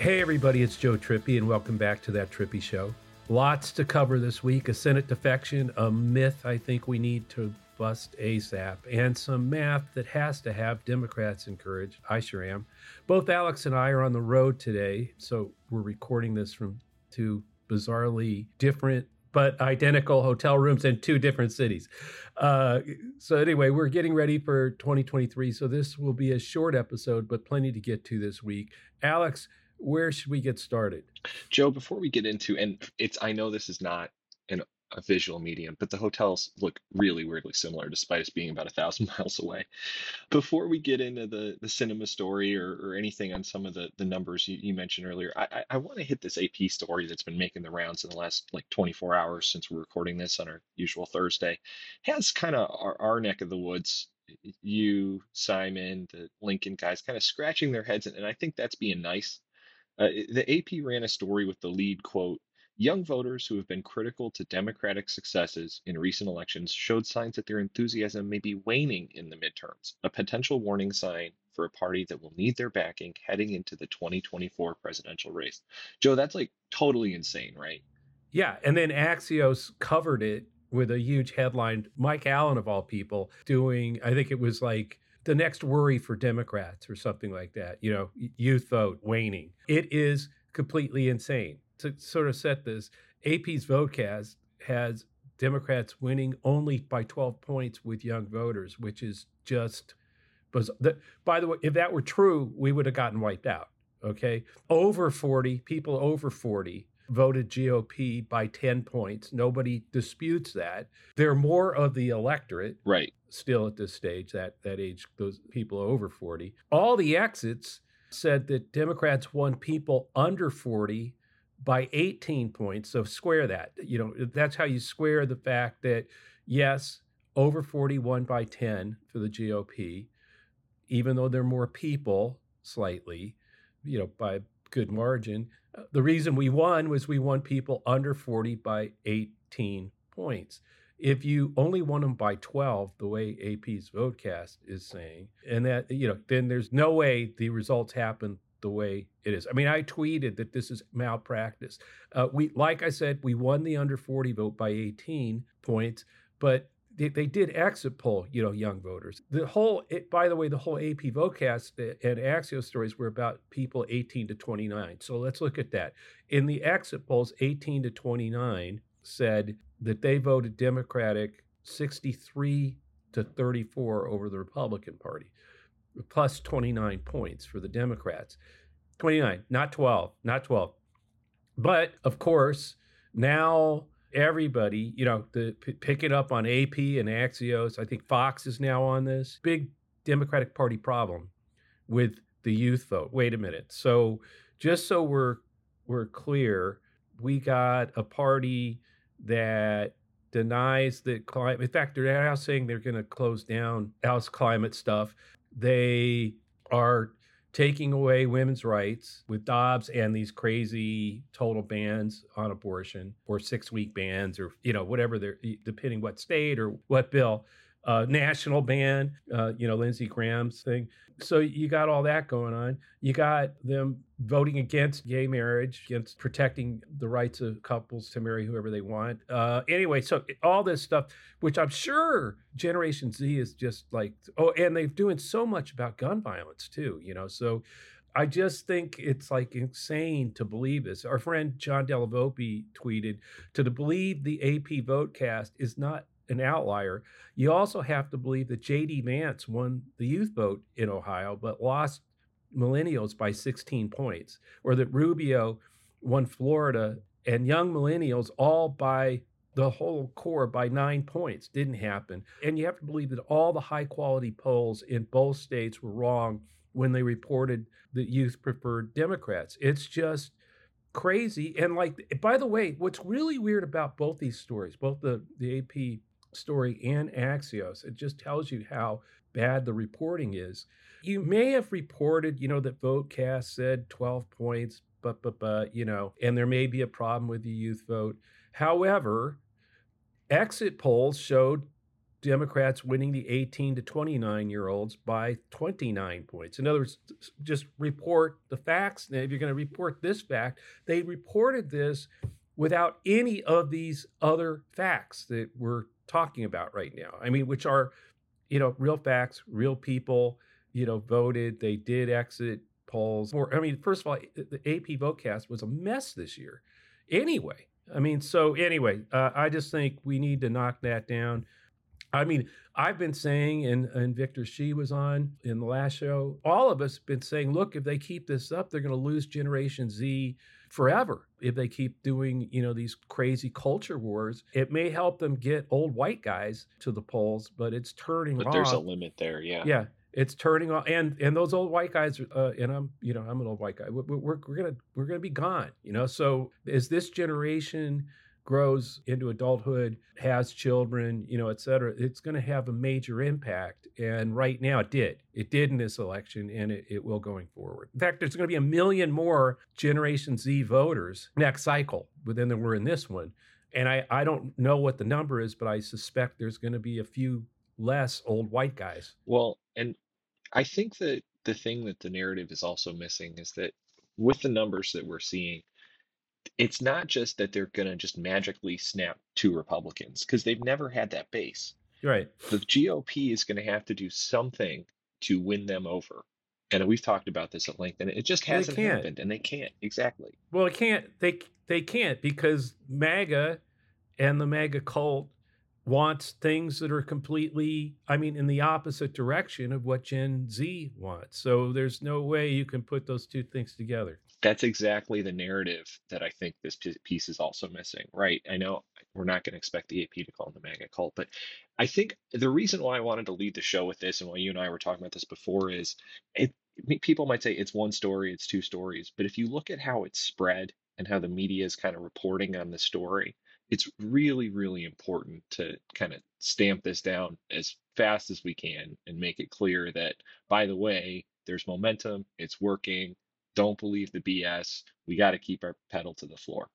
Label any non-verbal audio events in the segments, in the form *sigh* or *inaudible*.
Hey, everybody, it's Joe Trippi, and welcome back to That Trippi Show. Lots to cover this week a Senate defection, a myth I think we need to bust ASAP, and some math that has to have Democrats encouraged. I sure am. Both Alex and I are on the road today, so we're recording this from two bizarrely different but identical hotel rooms in two different cities. Uh, so, anyway, we're getting ready for 2023. So, this will be a short episode, but plenty to get to this week. Alex, where should we get started? Joe, before we get into, and it's, I know this is not an a visual medium, but the hotels look really weirdly similar despite us being about a thousand *laughs* miles away. Before we get into the, the Sinema story or, or anything on some of the, the numbers you, you mentioned earlier, I, I, want to hit this AP story that's been making the rounds in the last like 24 hours since we're recording this on our usual Thursday. Has kind of our, our neck of the woods you, Simon, the Lincoln guys kind of scratching their heads. And I think that's being nice. Uh, the AP ran a story with the lead quote Young voters who have been critical to Democratic successes in recent elections showed signs that their enthusiasm may be waning in the midterms, a potential warning sign for a party that will need their backing heading into the 2024 presidential race. Joe, that's like totally insane, right? Yeah. And then Axios covered it with a huge headline. Mike Allen, of all people, doing, I think it was like, the next worry for Democrats or something like that, you know, youth vote waning. It is completely insane to sort of set this, AP's Votecast has Democrats winning only by 12 points with young voters, which is just was by the way, if that were true, we would have gotten wiped out. Okay. Over 40, people over 40 voted GOP by 10 points. Nobody disputes that. They're more of the electorate. Right. Still at this stage, that that age, those people over 40. All the exits said that Democrats won people under 40 by 18 points. So square that. You know, that's how you square the fact that, yes, over 41 by 10 for the GOP, even though there are more people slightly, you know, by good margin. The reason we won was we won people under 40 by 18 points. If you only won them by 12, the way AP's Votecast is saying, and that, you know, then there's no way the results happen the way it is. I mean, I tweeted that this is malpractice. Uh, we, like I said, we won the under 40 vote by 18 points, but they, they did exit poll, you know, young voters. The whole, it, by the way, the whole AP Votecast eh, and Axios stories were about people 18 to 29. So let's look at that. In the exit polls, 18 to 29 said that they voted Democratic 63 to 34 over the Republican Party plus 29 points for the Democrats. 29, not 12, not 12. But of course, now everybody, you know, the p- pick it up on AP and Axios. I think Fox is now on this big Democratic Party problem with the youth vote. Wait a minute. So just so we're we're clear, we got a party that denies the climate. In fact, they're now saying they're going to close down House climate stuff. They are taking away women's rights with Dobbs and these crazy total bans on abortion or six week bans or, you know, whatever they're, depending what state or what bill uh, national ban, uh, you know, Lindsey Graham's thing. So you got all that going on. You got them voting against gay marriage, against protecting the rights of couples to marry whoever they want. Uh, anyway, so all this stuff, which I'm sure Generation Z is just like, oh, and they're doing so much about gun violence too, you know. So I just think it's like insane to believe this. Our friend John Della Volpe tweeted to believe the AP Votecast is not an outlier. You also have to believe that J.D. Vance won the youth vote in Ohio, but lost millennials by 16 points, or that Rubio won Florida and young millennials all by the whole core by nine points. Didn't happen. And you have to believe that all the high quality polls in both states were wrong when they reported that youth preferred Democrats. It's just crazy. And like, by the way, what's really weird about both these stories, both the, the AP story and Axios. It just tells you how bad the reporting is. You may have reported, you know, that Votecast said 12 points, but, but, but, you know, and there may be a problem with the youth vote. However, exit polls showed Democrats winning the 18 to 29 year olds by 29 points. In other words, just report the facts. Now, if you're going to report this fact, they reported this without any of these other facts that we're talking about right now. I mean, which are, you know, real facts, real people, you know, voted, they did exit polls. Or, I mean, first of all, the AP Votecast was a mess this year anyway. I mean, so anyway, uh, I just think we need to knock that down. I mean, I've been saying, and, and Victor Shi was on in the last show, all of us been saying, look, if they keep this up, they're going to lose Generation Z forever if they keep doing, you know, these crazy culture wars. It may help them get old white guys to the polls, but it's turning but off. there's a limit there, yeah. Yeah, it's turning off, and and those old white guys, uh, and I'm, you know, I'm an old white guy. We're, we're, we're gonna we're gonna be gone, you know. So as this generation grows into adulthood, has children, you know, et cetera, it's going to have a major impact. And right now it did. It did in this election and it, it will going forward. In fact, there's going to be a million more Generation Z voters next cycle than there were in this one. And I, I don't know what the number is, but I suspect there's going to be a few less old white guys. Well, and I think that the thing that the narrative is also missing is that with the numbers that we're seeing, it's not just that they're going to just magically snap two Republicans because they've never had that base. Right. The GOP is going to have to do something to win them over. And we've talked about this at length, and it just hasn't happened, and they can't exactly. Well, it can't. They they can't because MAGA and the MAGA cult wants things that are completely, I mean, in the opposite direction of what Gen Z wants. So there's no way you can put those two things together that's exactly the narrative that I think this piece is also missing, right? I know we're not going to expect the AP to call them the MAGA cult, but I think the reason why I wanted to lead the show with this and why you and I were talking about this before is it. People might say it's one story, it's two stories, but if you look at how it's spread and how the media is kind of reporting on the story, it's really, really important to kind of stamp this down as fast as we can and make it clear that, by the way, there's momentum, it's working, don't believe the BS. We got to keep our pedal to the floor.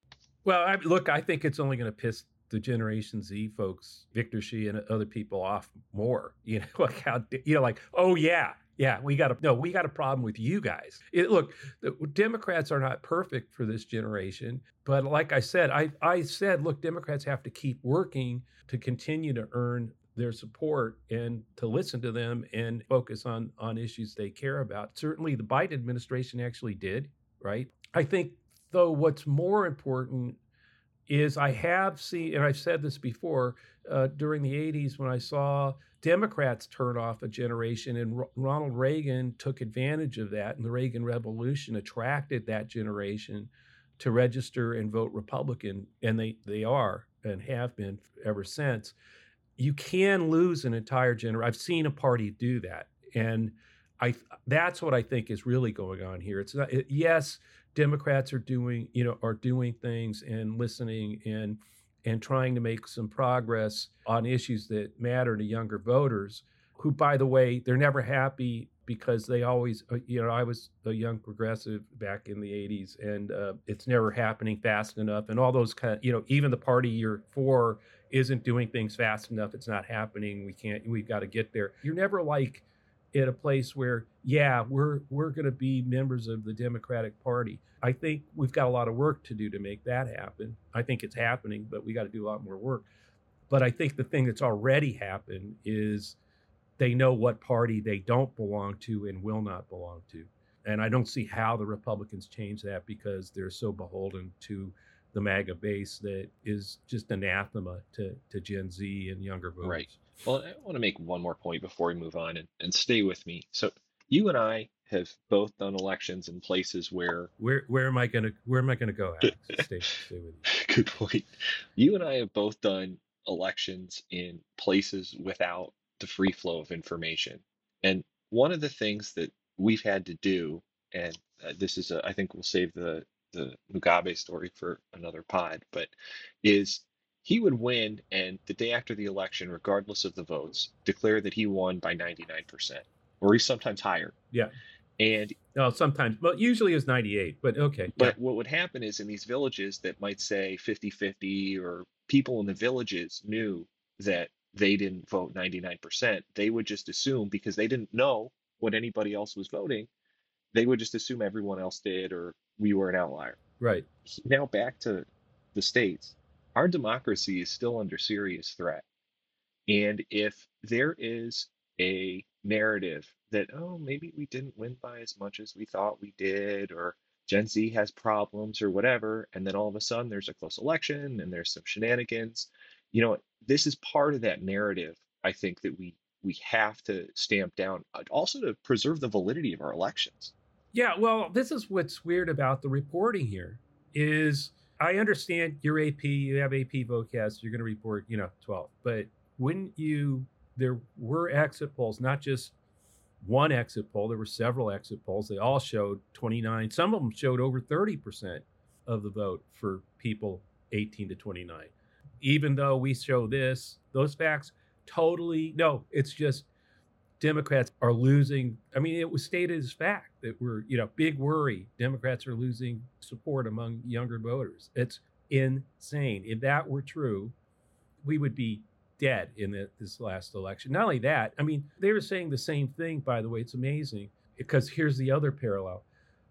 Well, I, look, I think it's only going to piss the Generation Z folks, Victor Shi and other people off more. *laughs* You know, like how you know, like oh yeah, yeah, we got a no, we got a problem with you guys. It, look, the Democrats are not perfect for this generation, but like I said, I I said, look, Democrats have to keep working to continue to earn their support and to listen to them and focus on on issues they care about. Certainly, the Biden administration actually did. Right. I think though what's more important is I have seen, and I've said this before, uh, during the 80s when I saw Democrats turn off a generation, and R- Ronald Reagan took advantage of that, and the Reagan Revolution attracted that generation to register and vote Republican, and they, they are and have been ever since you can lose an entire generation. I've seen a party do that, and I that's what I think is really going on here. It's not it, yes, Democrats are doing you know are doing things and listening and and trying to make some progress on issues that matter to younger voters. Who, by the way, they're never happy because they always, uh, you know, I was a young progressive back in the 80s and uh, it's never happening fast enough. And all those kind of, you know, even the party you're for isn't doing things fast enough. It's not happening. We can't, we've got to get there. You're never like at a place where, yeah, we're, we're going to be members of the Democratic Party. I think we've got a lot of work to do to make that happen. I think it's happening, but we got to do a lot more work. But I think the thing that's already happened is they know what party they don't belong to and will not belong to. And I don't see how the Republicans change that because they're so beholden to the MAGA base that is just anathema to, to Gen Z and younger voters. Right. Well, I want to make one more point before we move on and, and stay with me. So you and I have both done elections in places where where where am I gonna where am I gonna go? Alex? *laughs* stay, stay with you. Good point. You and I have both done elections in places without the free flow of information. And one of the things that we've had to do, and uh, this is, a, I think we'll save the the Mugabe story for another pod, but is he would win and the day after the election, regardless of the votes, declare that he won by 99%, or he's sometimes higher. Yeah. And no, sometimes, well, usually it's 98, but okay. But yeah. what would happen is in these villages that might say 50 50, or people in the villages knew that they didn't vote 99%, they would just assume because they didn't know what anybody else was voting, they would just assume everyone else did or we were an outlier. Right. Now back to the states. Our democracy is still under serious threat. And if there is a narrative that, oh, maybe we didn't win by as much as we thought we did, or Gen Z has problems or whatever, and then all of a sudden there's a close election and there's some shenanigans, you know, this is part of that narrative, I think, that we we have to stamp down, also to preserve the validity of our elections. Yeah, well, this is what's weird about the reporting here is I understand your AP, you have AP Votecast, you're going to report, you know, 12. But when you, there were exit polls, not just one exit poll, there were several exit polls. They all showed 29, some of them showed over 30% of the vote for people 18 to 29. Even though we show this, those facts totally, no, it's just Democrats are losing. I mean, it was stated as fact that we're, you know, big worry. Democrats are losing support among younger voters. It's insane. If that were true, we would be dead in the, this last election. Not only that, I mean, they were saying the same thing, by the way. It's amazing because here's the other parallel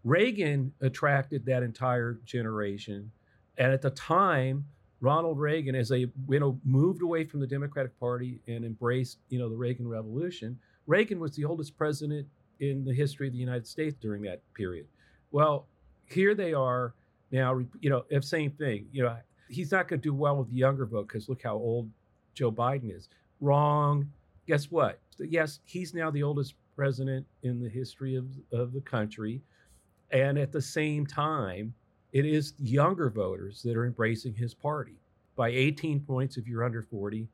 Reagan attracted that entire generation. And at the time, Ronald Reagan, as they you know moved away from the Democratic Party and embraced you know the Reagan Revolution, Reagan was the oldest president in the history of the United States during that period. Well, here they are now. You know, same thing. You know, he's not going to do well with the younger vote because look how old Joe Biden is. Wrong. Guess what? Yes, he's now the oldest president in the history of, of the country. And at the same time, it is younger voters that are embracing his party. By 18 points if you're under 40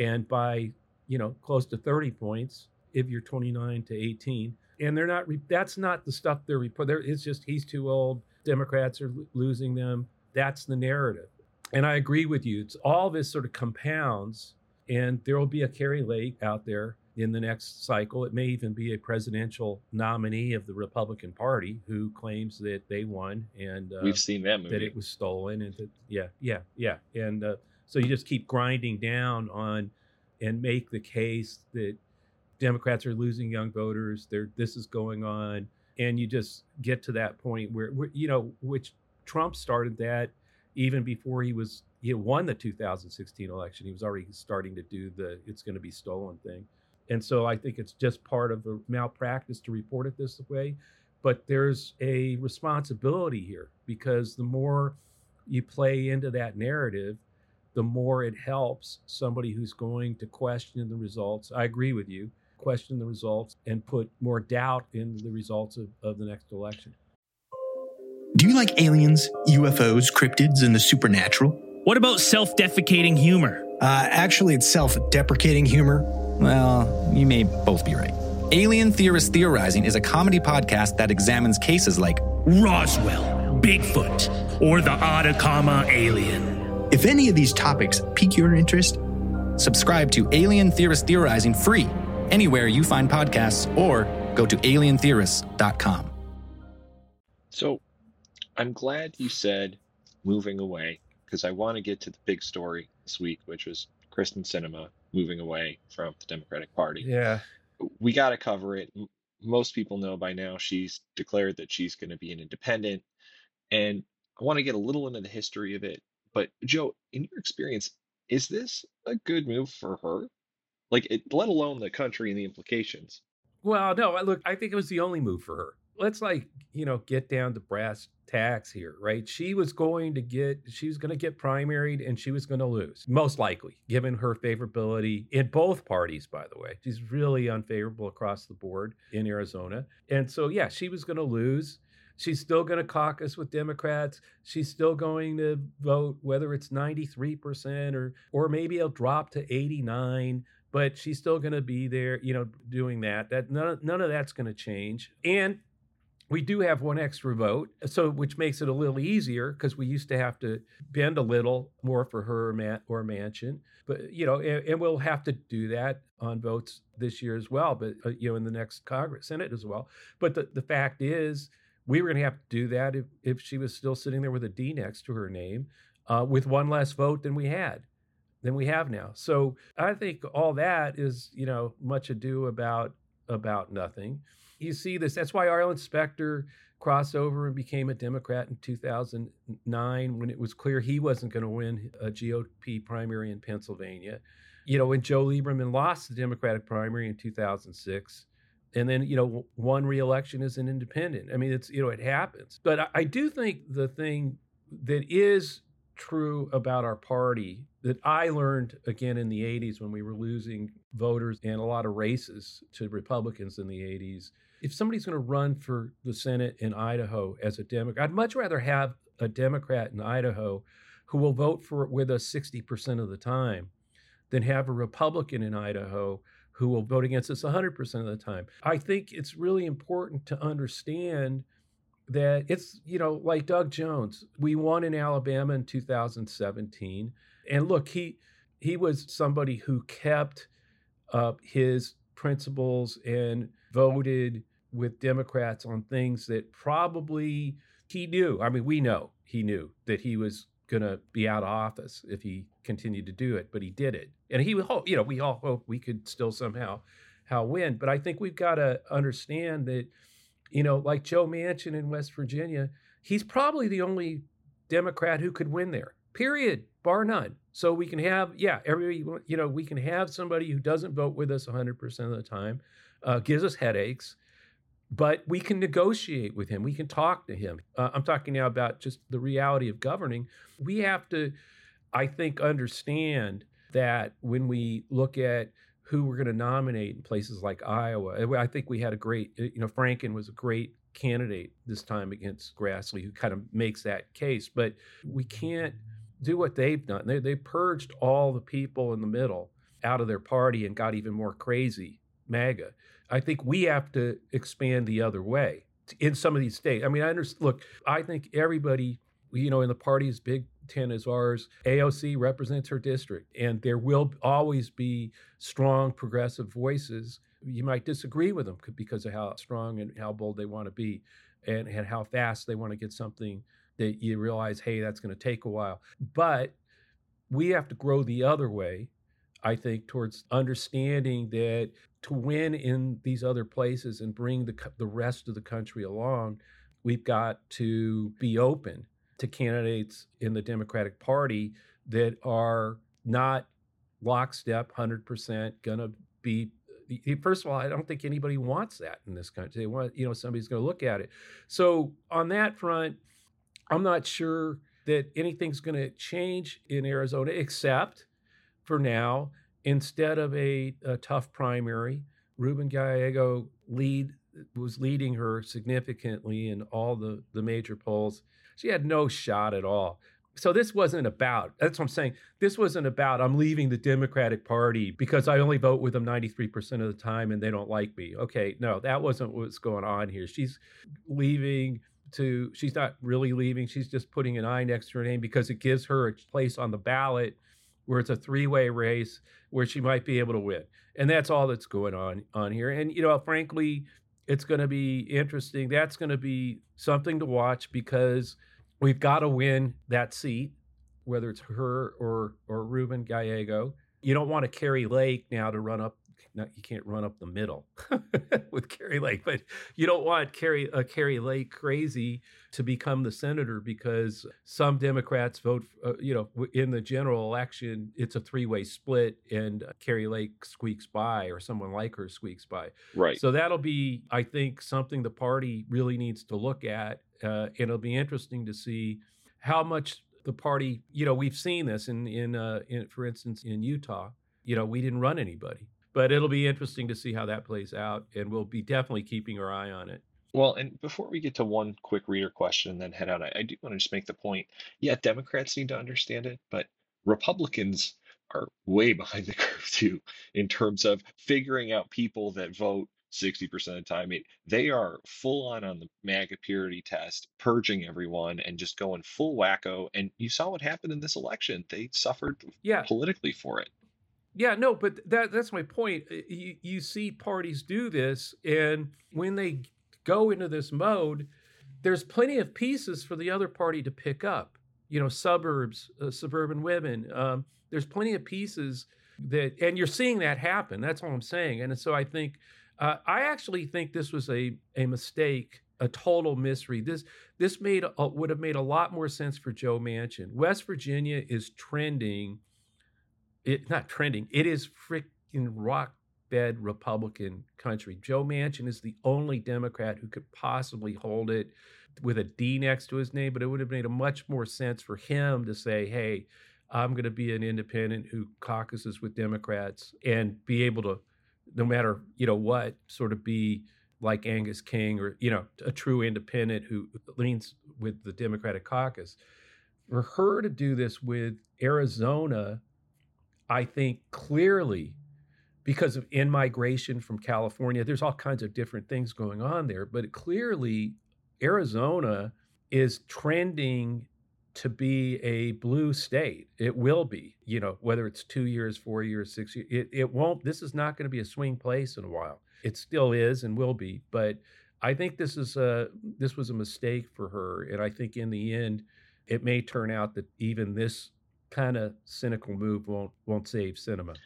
and by you know close to 30 points if you're 29 to 18 and they're not that's not the stuff they're reporting it's just he's too old democrats are losing them. That's the narrative. And i agree with you. It's all this sort of compounds and there will be a Kari Lake out there in the next cycle. It may even be a presidential nominee of the Republican Party who claims that they won and uh, we've seen that movie that it was stolen and that yeah yeah yeah and uh, so you just keep grinding down on and make the case that Democrats are losing young voters. There this is going on and you just get to that point where, where you know which Trump started that even before he was he won the 2016 election. He was already starting to do the it's going to be stolen thing. And so I think it's just part of the malpractice to report it this way. But there's a responsibility here because the more you play into that narrative, the more it helps somebody who's going to question the results. I agree with you, question the results and put more doubt in the results of, of the next election. Do you like aliens, UFOs, cryptids, and the supernatural? What about self defecating humor? Uh, actually, it's self deprecating humor. Well, you may both be right. Alien Theorist Theorizing is a comedy podcast that examines cases like Roswell, Bigfoot, or the Atacama alien. If any of these topics pique your interest, subscribe to Alien Theorist Theorizing free anywhere you find podcasts or go to alientheorists.com. So I'm glad you said moving away because I want to get to the big story this week, which was Kyrsten Sinema moving away from the Democratic Party. Yeah. We got to cover it. Most people know by now she's declared that she's going to be an independent. And I want to get a little into the history of it. But, Joe, in your experience, is this a good move for her? Like, it, let alone the country and the implications. Well, no, look, I think it was the only move for her. Let's, like, you know, get down to brass tacks here, right? She was going to get, she was going to get primaried and she was going to lose, most likely, given her favorability in both parties, by the way. She's really unfavorable across the board in Arizona. And so, yeah, she was going to lose. She's still going to caucus with Democrats. She's still going to vote, whether it's 93% or, or maybe it'll drop to 89 but she's still going to be there, you know, doing that. That none, none of that's going to change. And we do have one extra vote, so which makes it a little easier because we used to have to bend a little more for her or Manchin. But you know, and, and, we'll have to do that on votes this year as well. But uh, you know, in the next Congress, Senate as well. But the, the fact is, we were going to have to do that if, if she was still sitting there with a D next to her name, uh, with one less vote than we had. than we have now. So I think all that is, you know, much ado about about nothing. You see this. That's why Arlen Specter crossed over and became a Democrat in 2009 when it was clear he wasn't going to win uh, a GOP primary in Pennsylvania. You know, when Joe Lieberman lost the Democratic primary in 2006, and then you know won re-election as an independent. I mean, it's you know it happens. But I, I do think the thing that is true about our party that I learned again in the 80s when we were losing voters in a lot of races to Republicans in the 80s. If somebody's going to run for the Senate in Idaho as a Democrat, I'd much rather have a Democrat in Idaho who will vote for it with us 60% of the time than have a Republican in Idaho who will vote against us 100% of the time. I think it's really important to understand that it's, you know, like Doug Jones. We won in Alabama in 2017. And look, he he was somebody who kept up his principles and voted with Democrats on things that probably he knew. I mean, we know he knew that he was going to be out of office if he continued to do it, but he did it. And he, you know, we all hope we could still somehow how win. But I think we've got to understand that, you know, like Joe Manchin in West Virginia, he's probably the only Democrat who could win there. Period, bar none. So we can have, yeah, every, you know, we can have somebody who doesn't vote with us 100% of the time, uh, gives us headaches, but we can negotiate with him. We can talk to him. Uh, I'm talking now about just the reality of governing. We have to, I think, understand that when we look at who we're going to nominate in places like Iowa, I think we had a great, uh, you know, Franken was a great candidate this time against Grassley, who kind of makes that case. But we can't do what they've done. They, they purged all the people in the middle out of their party and got even more crazy, MAGA. I think we have to expand the other way in some of these states. I mean, I understand. Look, I think everybody, you know, in the party as big ten as ours. AOC represents her district, and there will always be strong progressive voices. You might disagree with them because of how strong and how bold they want to be, and, and how fast they want to get something that you realize, hey, that's going to take a while. But we have to grow the other way I think, towards understanding that to win in these other places and bring the, the rest of the country along, we've got to be open to candidates in the Democratic Party that are not lockstep, 100% going to be. First of all, I don't think anybody wants that in this country. They want, you know, somebody's going to look at it. So on that front, I'm not sure that anything's going to change in Arizona, except for now, instead of a, a tough primary, Ruben Gallego lead was leading her significantly in all the, the major polls. She had no shot at all. So this wasn't about, that's what I'm saying. This wasn't about, I'm leaving the Democratic Party because I only vote with them 93% of the time and they don't like me. Okay, no, that wasn't what's going on here. She's leaving to, she's not really leaving. She's just putting an I next to her name because it gives her a place on the ballot where it's a three-way race where she might be able to win. And that's all that's going on on here. And you know, frankly, it's going to be interesting. That's going to be something to watch because we've got to win that seat, whether it's her or or Ruben Gallego. You don't want to Kari Lake now to run up not, you can't run up the middle *laughs* with Kari Lake, but you don't want Kari uh, Lake crazy to become the senator because some Democrats vote, uh, you know, in the general election, it's a three way split, and uh, Kari Lake squeaks by, or someone like her squeaks by. Right. So that'll be, I think, something the party really needs to look at, uh, and it'll be interesting to see how much the party, you know, we've seen this in in, uh, in for instance, in Utah. You know, we didn't run anybody but it'll be interesting to see how that plays out, and we'll be definitely keeping our eye on it. Well, and before we get to one quick reader question and then head out, I, I do want to just make the point. Yeah, Democrats need to understand it, but Republicans are way *laughs* behind the curve too in terms of figuring out people that vote 60% of the time. I mean, they are full on on the MAGA purity test, purging everyone and just going full wacko. And you saw what happened in this election. They suffered yeah. politically for it. Yeah, no, but that that's my point. You, you see parties do this, and when they go into this mode, there's plenty of pieces for the other party to pick up. You know, suburbs, uh, suburban women, um, there's plenty of pieces that, and you're seeing that happen. That's all I'm saying. And so I think, uh, I actually think this was a a mistake, a total misread. This this made a, would have made a lot more sense for Joe Manchin. West Virginia is trending. It not trending. It is freaking rock bed Republican country. Joe Manchin is the only Democrat who could possibly hold it with a D next to his name, but it would have made a much more sense for him to say, hey, I'm going to be an independent who caucuses with Democrats and be able to, no matter, you know, what, sort of be like Angus King or, you know, a true independent who leans with the Democratic caucus. For her to do this with Arizona, I think clearly because of in migration from California, there's all kinds of different things going on there, but clearly Arizona is trending to be a blue state. It will be, you know, whether it's two years, four years, six years, it, it won't, this is not going to be a swing place in a while. It still is and will be, but I think this is a this was a mistake for her, and I think in the end, it may turn out that even this kind of cynical move won't won't save Sinema.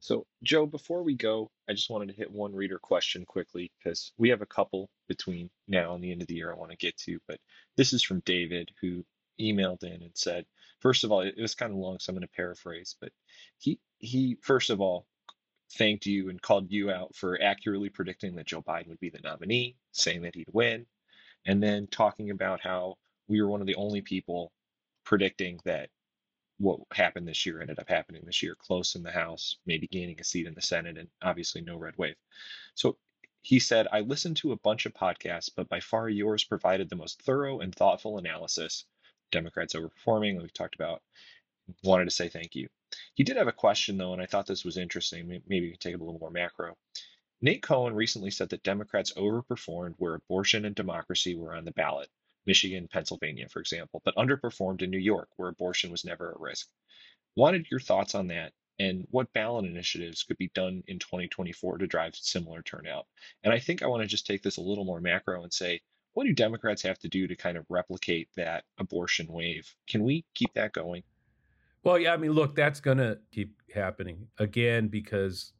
So, Joe, before we go, I just wanted to hit one reader question quickly because we have a couple between now and the end of the year I want to get to. But this is from David, who emailed in and said, first of all, it was kind of long, so I'm going to paraphrase, but he he first of all thanked you and called you out for accurately predicting that Joe Biden would be the nominee, saying that he'd win, and then talking about how we were one of the only people predicting that what happened this year ended up happening this year, close in the House, maybe gaining a seat in the Senate, and obviously no red wave. So he said, I listened to a bunch of podcasts, but by far yours provided the most thorough and thoughtful analysis. Democrats overperforming, we talked about. Wanted to say thank you. He did have a question, though, and I thought this was interesting. Maybe we can take it a little more macro. Nate Cohn recently said that Democrats overperformed where abortion and democracy were on the ballot. Michigan, Pennsylvania, for example, but underperformed in New York, where abortion was never a risk. Wanted your thoughts on that and what ballot initiatives could be done in 2024 to drive similar turnout. And I think I want to just take this a little more macro and say, what do Democrats have to do to kind of replicate that abortion wave? Can we keep that going? Well, yeah, I mean, look, that's going to keep happening again because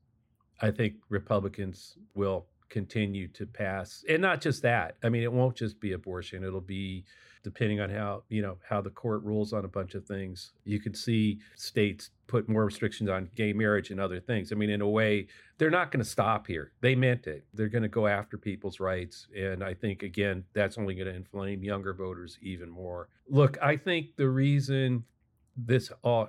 I think Republicans will continue to pass and not just that i mean it won't just be abortion it'll be depending on how you know how the court rules on a bunch of things you could see states put more restrictions on gay marriage and other things. I mean in a way they're not going to stop here. They meant it. They're going to go after people's rights and i think again that's only going to inflame younger voters even more. Look i think the reason this all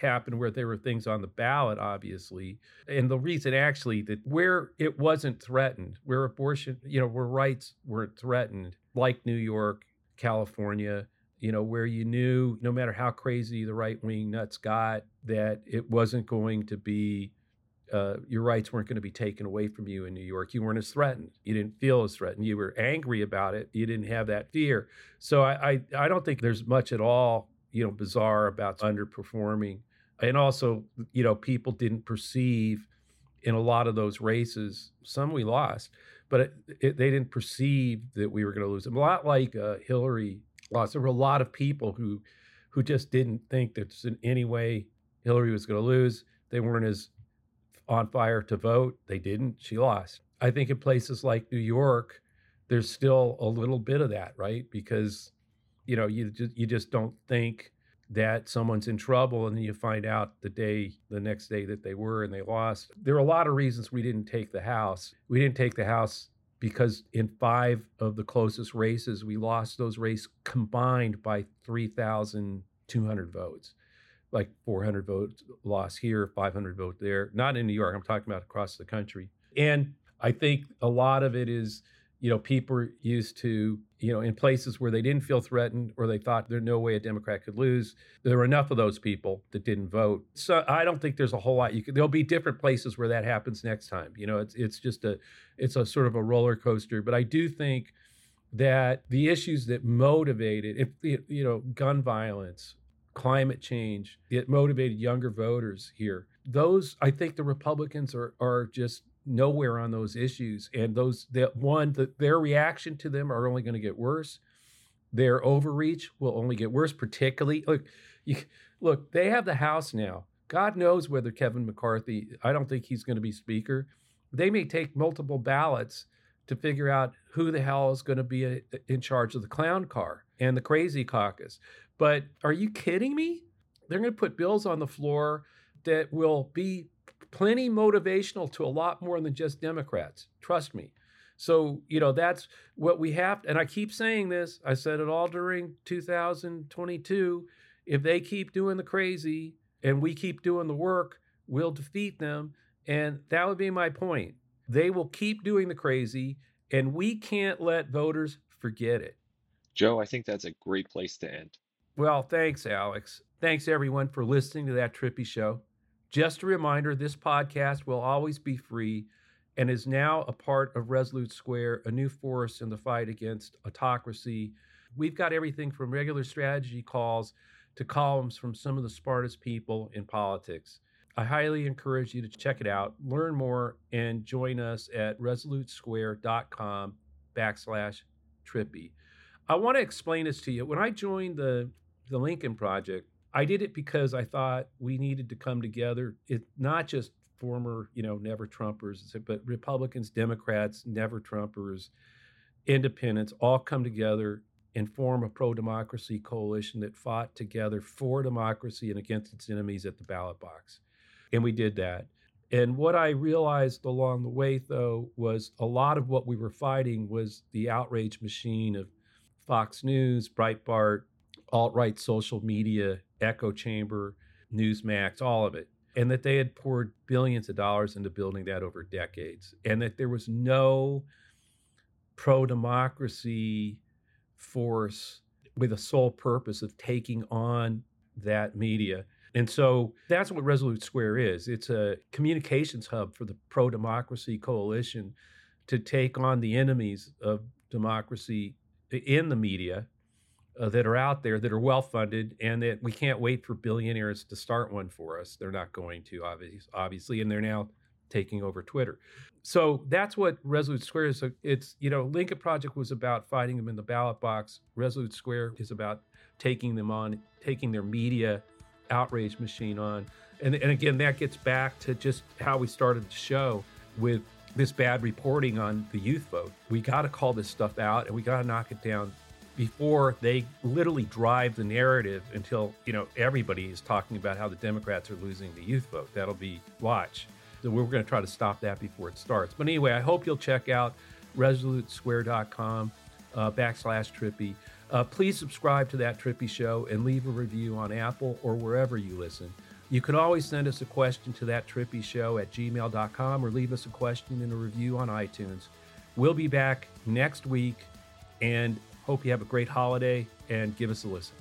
happened where there were things on the ballot, obviously. And the reason actually that where it wasn't threatened, where abortion, you know, where rights weren't threatened, like New York, California, you know, where you knew no matter how crazy the right wing nuts got, that it wasn't going to be. Uh, your rights weren't going to be taken away from you in New York. You weren't as threatened. You didn't feel as threatened. You were angry about it. You didn't have that fear. So I, I, I don't think there's much at all you know bizarre about underperforming and also you know people didn't perceive in a lot of those races some we lost but it, it, they didn't perceive that we were going to lose a lot like uh, hillary lost. There were a lot of people who who just didn't think that in any way hillary was going to lose. They weren't as on fire to vote. They didn't. She lost. I think in places like new york there's still a little bit of that right? Because you know you just you just don't think that someone's in trouble and then you find out the day the next day that they were and they lost. There are a lot of reasons we didn't take the house. We didn't take the house because in five of the closest races we lost those races combined by 3200 votes. Like 400 votes lost here 500 vote there. Not in new york i'm talking about across the country. And i think a lot of it is you know, people used to, you know, in places where they didn't feel threatened or they thought there's no way a Democrat could lose, there were enough of those people that didn't vote. So I don't think there's a whole lot you could. There'll be different places where that happens next time. You know, it's it's just a it's a sort of a roller coaster. But I do think that the issues that motivated, if you know, gun violence, climate change, it motivated younger voters here. Those I think the Republicans are are just nowhere on those issues and those that one that their reaction to them are only going to get worse their overreach will only get worse particularly look you, look they have the house now God knows whether Kevin McCarthy, I don't think he's going to be speaker. They may take multiple ballots to figure out who the hell is going to be a, in charge of the clown car and the crazy caucus. But are you kidding me? They're going to put bills on the floor that will be plenty motivational to a lot more than just Democrats. Trust me. So, you know, that's what we have. And I keep saying this, I said it all during 2022. If they keep doing the crazy and we keep doing the work, we'll defeat them. And that would be my point. They will keep doing the crazy, and we can't let voters forget it. Joe, I think that's a great place to end. Well, thanks, Alex. Thanks, everyone, for listening to that Trippi show. Just a reminder this podcast will always be free and is now a part of Resolute Square, a new force in the fight against autocracy. We've got everything from regular strategy calls to columns from some of the smartest people in politics. I highly encourage you to check it out, learn more, and join us at resolutesquare.com backslash trippi. I want to explain this to you. When I joined the, the Lincoln Project, I did it because I thought we needed to come together. It not just former, you know, never Trumpers, but Republicans, Democrats, never Trumpers, independents all come together and form a pro democracy coalition that fought together for democracy and against its enemies at the ballot box. And we did that. And what I realized along the way, though, was a lot of what we were fighting was the outrage machine of Fox News, Breitbart, alt right social media, echo chamber, Newsmax, all of it. And that they had poured billions of dollars into building that over decades. And that there was no pro democracy force with a sole purpose of taking on that media. And so that's what Resolute Square is. It's a communications hub for the pro democracy coalition to take on the enemies of democracy in the media uh, that are out there that are well funded and that we can't wait for billionaires to start one for us. They're not going to, obviously, obviously and they're now taking over Twitter. So that's what Resolute Square is. It's, you know, Lincoln Project was about fighting them in the ballot box. Resolute Square is about taking them on, taking their media outrage machine on. And, and again, that gets back to just how we started the show with this bad reporting on the youth vote. We got to call this stuff out and we got to knock it down before they literally drive the narrative until, you know, everybody is talking about how the Democrats are losing the youth vote. That'll be watch. So we're going to try to stop that before it starts. But anyway, I hope you'll check out resolutesquare.com uh, backslash trippi. Uh, please subscribe to that Trippi show and leave a review on Apple or wherever you listen. You can always send us a question to that Trippi show at gmail.com or leave us a question in a review on iTunes. We'll be back next week and hope you have a great holiday and give us a listen.